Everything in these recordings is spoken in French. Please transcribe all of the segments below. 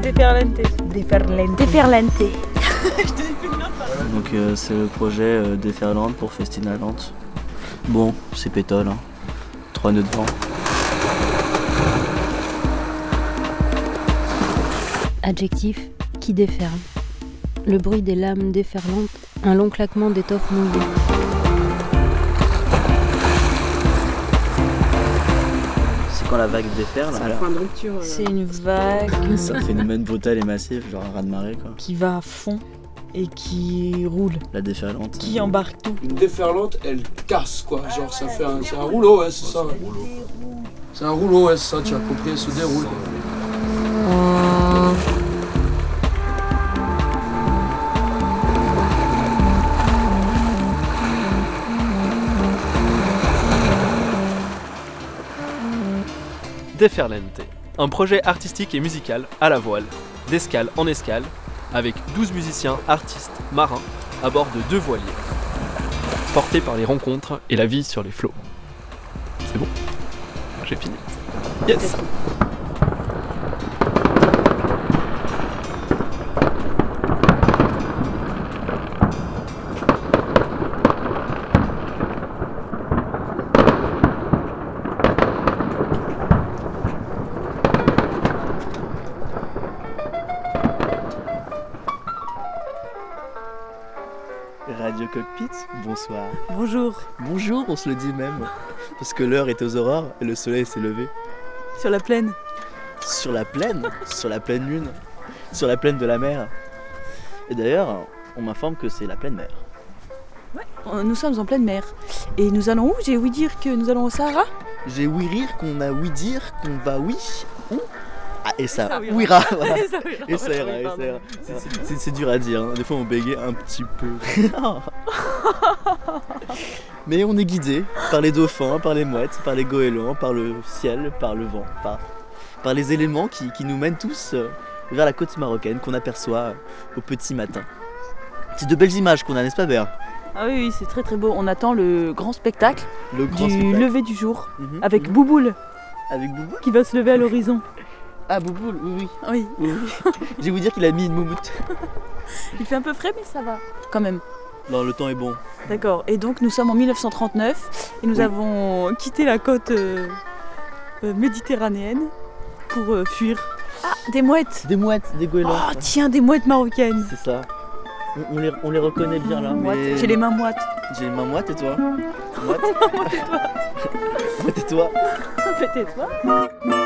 déferlante. Déferlante. Déferlante. Donc euh, c'est le projet euh, Déferlante pour Festina Lente. Bon, c'est pétole, hein. Trois nœuds de vent. Adjectif qui déferle. Le bruit des lames déferlantes, un long claquement d'étoffe mouillée. Quand la vague déferle. alors, Point de rupture. euh, C'est une vague C'est un phénomène brutal et massif, genre un raz-de-marée quoi. qui va à fond et qui roule, La déferlante. qui embarque tout. Une déferlante, elle casse quoi. Genre ça fait un, c'est un rouleau, ouais, c'est ça. C'est un rouleau, ouais, c'est ça, tu as compris, elle se déroule. Déferlante, un projet artistique et musical à la voile, d'escale en escale, avec 12 musiciens, artistes, marins, à bord de deux voiliers, portés par les rencontres et la vie sur les flots. C'est bon? J'ai fini. Yes bonsoir. Bonjour. Bonjour, on se le dit même. Parce que l'heure est aux aurores et le soleil s'est levé. Sur la plaine. Sur la plaine, sur la pleine lune, sur la plaine de la mer. Et d'ailleurs, on m'informe que c'est la pleine mer. Euh, Nous sommes en pleine mer. Et nous allons où? J'ai ouï dire que nous allons au Sahara J'ai ouï rire qu'on a ouï dire qu'on va oui. Et ça, ça ouïra. voilà. Ça ira. Et ça ira, et ça ira. C'est- dur à dire, hein. des fois on bégaye un petit peu. Mais on est guidé par les dauphins, par les mouettes, par les goélands, par le ciel, par le vent, par, par les éléments qui, qui nous mènent tous euh, vers la côte marocaine qu'on aperçoit euh, au petit matin. C'est de belles images qu'on a, n'est-ce pas Béa Ah oui, oui, c'est très très beau. On attend le grand spectacle Le grand du spectacle. lever du jour Mhm, avec. Bouboule Avec Boubou qui va se lever à l'horizon. Ah Bouboule, oui oui. Oui. Je vais vous dire qu'il a mis une moumoute. il fait un peu frais mais ça va quand même. Non, le temps est bon. D'accord. Et donc nous sommes en 1939 et nous Oui. avons quitté la côte euh, euh, méditerranéenne pour euh, fuir. Ah, des mouettes Des mouettes, des goélands. Oh tiens, des mouettes marocaines C'est ça. On, on les, on les reconnaît bien là. Mais- J'ai les mains moites. J'ai les mains moites et toi? Moite Moite et toi Peut-être pas. On fait un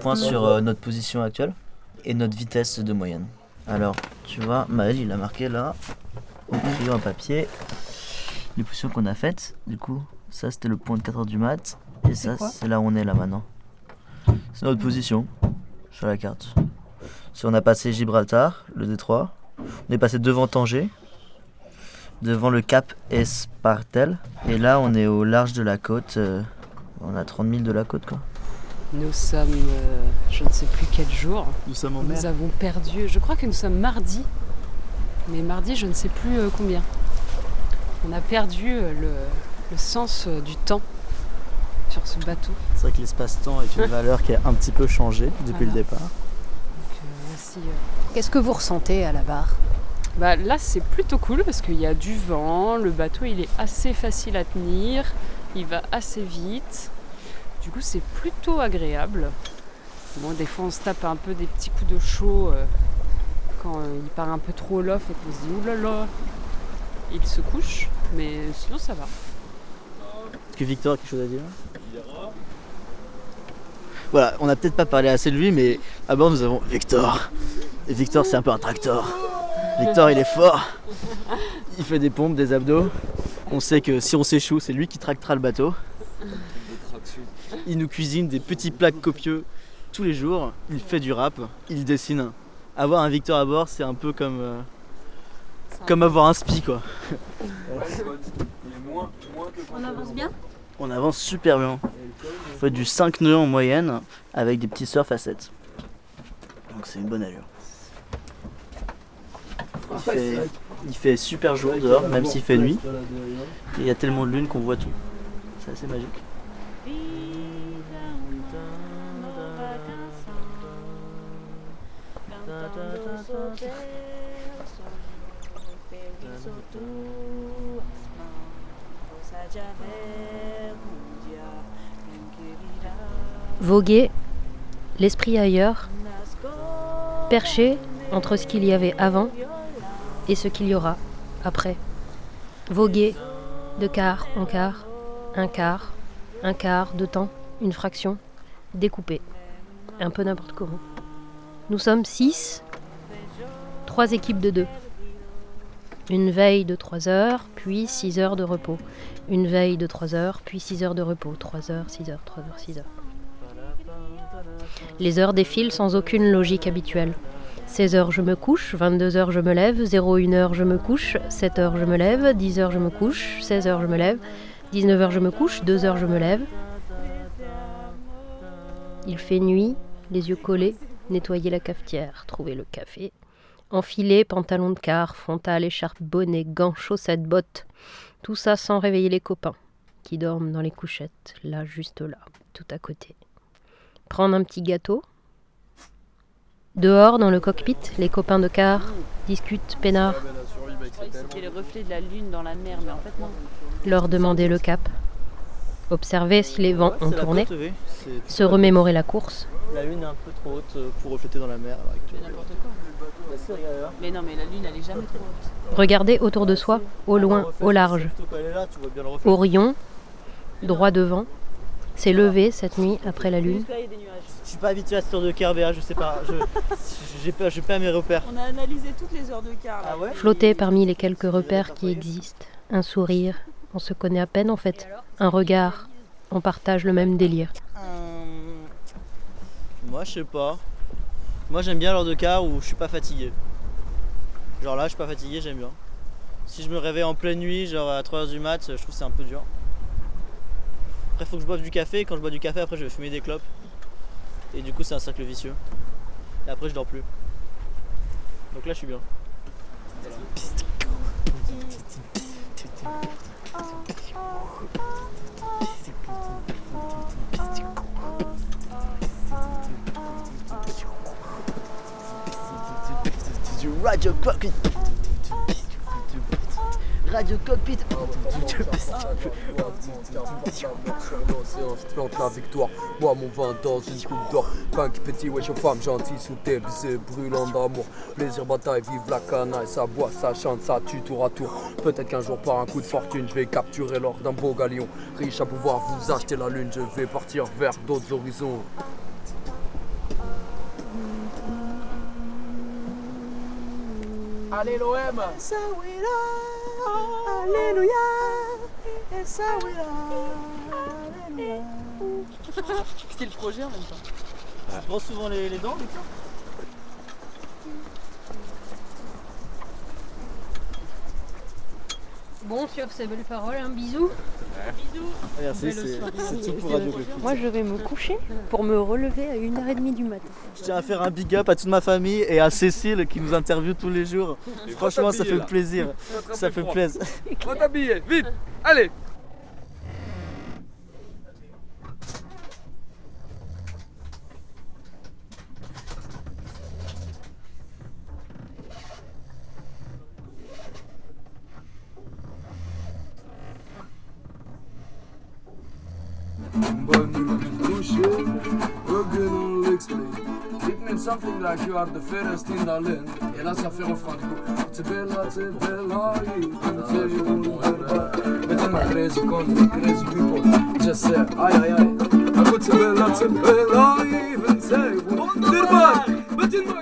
point sur euh, notre position actuelle et notre vitesse de moyenne. Alors, tu vois, Maël, il a marqué là, au crayon à papier, les positions qu'on a faites. Du coup, ça c'était le point de 4h du mat. Et ça, c'est là où on est là maintenant. C'est notre position sur la carte. Si on a passé Gibraltar, le Détroit, on est passé devant Tanger, devant le cap Espartel, et là on est au large de la côte. euh, on a 30 000 de la côte quoi. Nous sommes, euh, je ne sais plus quel jour. Nous sommes en Nous avons perdu, je crois que nous sommes mardi. Mais mardi, je ne sais plus euh, combien. On a perdu euh, le, le sens euh, du temps sur ce bateau. C'est vrai que l'espace-temps est une valeur qui a un petit peu changé depuis le départ. Donc, euh, voici, euh, Qu'est-ce que vous ressentez à la barre? Bah, là, c'est plutôt cool parce qu'il y a du vent, le bateau il est assez facile à tenir, il va assez vite. Du coup, c'est plutôt agréable. Bon, des fois, on se tape un peu des petits coups de chaud euh, quand euh, il part un peu trop au lof et qu'on se dit oulala, il se couche, mais sinon ça va. Est-ce que Victor a quelque chose à dire? Voilà, on n'a peut-être pas parlé assez de lui, mais à bord nous avons Victor. Et Victor, c'est un peu un tracteur. Victor, il est fort. Il fait des pompes, des abdos. On sait que si on s'échoue, c'est lui qui tractera le bateau. Il nous cuisine des petits plats copieux tous les jours. Il fait du rap, il dessine. Avoir un Victor à bord, c'est un peu comme, euh, comme avoir un spi quoi. On avance bien? On avance super bien. On fait du 5 nœuds en moyenne avec des petits surf à 7. Donc c'est une bonne allure. Il fait, il fait super jour dehors, même s'il fait nuit. Et il y a tellement de lune qu'on voit tout. C'est assez magique. Voguer, l'esprit ailleurs, perché entre ce qu'il y avait avant et ce qu'il y aura après. Voguer de quart en quart, un quart, un quart de temps, une fraction, découpée, un peu n'importe comment. Nous sommes six, trois équipes de deux. Une veille de trois heures, puis six heures de repos. Une veille de trois heures, puis six heures de repos. Trois heures, six heures, trois heures, six heures. Les heures défilent sans aucune logique habituelle. 16 heures je me couche, 22 heures je me lève, 01 heure je me couche, 7 heures je me lève, 10 heures je me couche, 16 heures je me lève, 19 heures je me couche, 2 heures je me lève. Il fait nuit, les yeux collés, nettoyer la cafetière, trouver le café, enfiler pantalon de car, frontal, écharpe, bonnet, gants, chaussettes, bottes. Tout ça sans réveiller les copains, qui dorment dans les couchettes, là, juste là, tout à côté. Prendre un petit gâteau. Dehors, dans le cockpit, les copains de car discutent peinard, C'était le reflet de la lune dans la mer, mais en fait non. leur demander le cap. Observer si les vents ont tourné, se remémorer la course. La lune est un peu trop haute euh, pour refléter dans la mer. actuelle. N'importe quoi. Là. Mais non, mais la lune, elle est jamais trop haute. Regarder autour de soi, au loin, au large. Orion, droit devant, s'est levé cette nuit après la lune. Je suis pas habitué à cette heure de quart, Béa, je sais pas. Je pas, pas mes repères. On a analysé toutes les heures de quart. Ah ouais Flotter parmi les quelques repères qui existent. Un sourire, on se connaît à peine en fait. Un regard, on partage le même délire. Euh, Moi, je sais pas. Moi, j'aime bien l'heure de quart où je suis pas fatigué. Genre là, je suis pas fatigué, j'aime bien. Si je me réveille en pleine nuit, genre à 3h du mat, je trouve que c'est un peu dur. Après, faut que je boive du café. Quand je bois du café, après, je vais fumer des clopes. Et du coup, c'est un cercle vicieux. Et après, je dors plus. Donc là, je suis bien. Radio Cockpit. Je plante la victoire, moi mon vin dans une coupe d'or Punk petit, wesh femme gentille sous tes baisers brûlant d'amour Plaisir, bataille, vive la canaille, ça boit, ça chante, ça tue tour à tour Peut-être qu'un jour par un coup de fortune je vais capturer l'or d'un beau galion Riche à pouvoir vous acheter la lune, je vais partir vers d'autres horizons Allez l'OM C'était le projet en même temps. Tu brosses souvent les, les dents, Victor Bon, sur ces belles paroles, un bisou. Merci, c'est c'est tout pour Radio. Moi, je vais me coucher pour me relever à 1h30 du matin. Je tiens à faire un big up à toute ma famille et à Cécile qui nous interviewe tous les jours. Franchement, ça fait plaisir. Ça fait plaisir. Va t'habiller, vite Allez Bonne nuit, touché, revenons l'explique. It means something like you are the fairest in the land. Et là, ça fait refrain du coup. C'est bella, c'est bella, c'est Mettez ma crazy con, crazy people. Just say, aïe aïe aïe. Écoute, c'est bella, c'est bella, even say. Dirban, mettez ma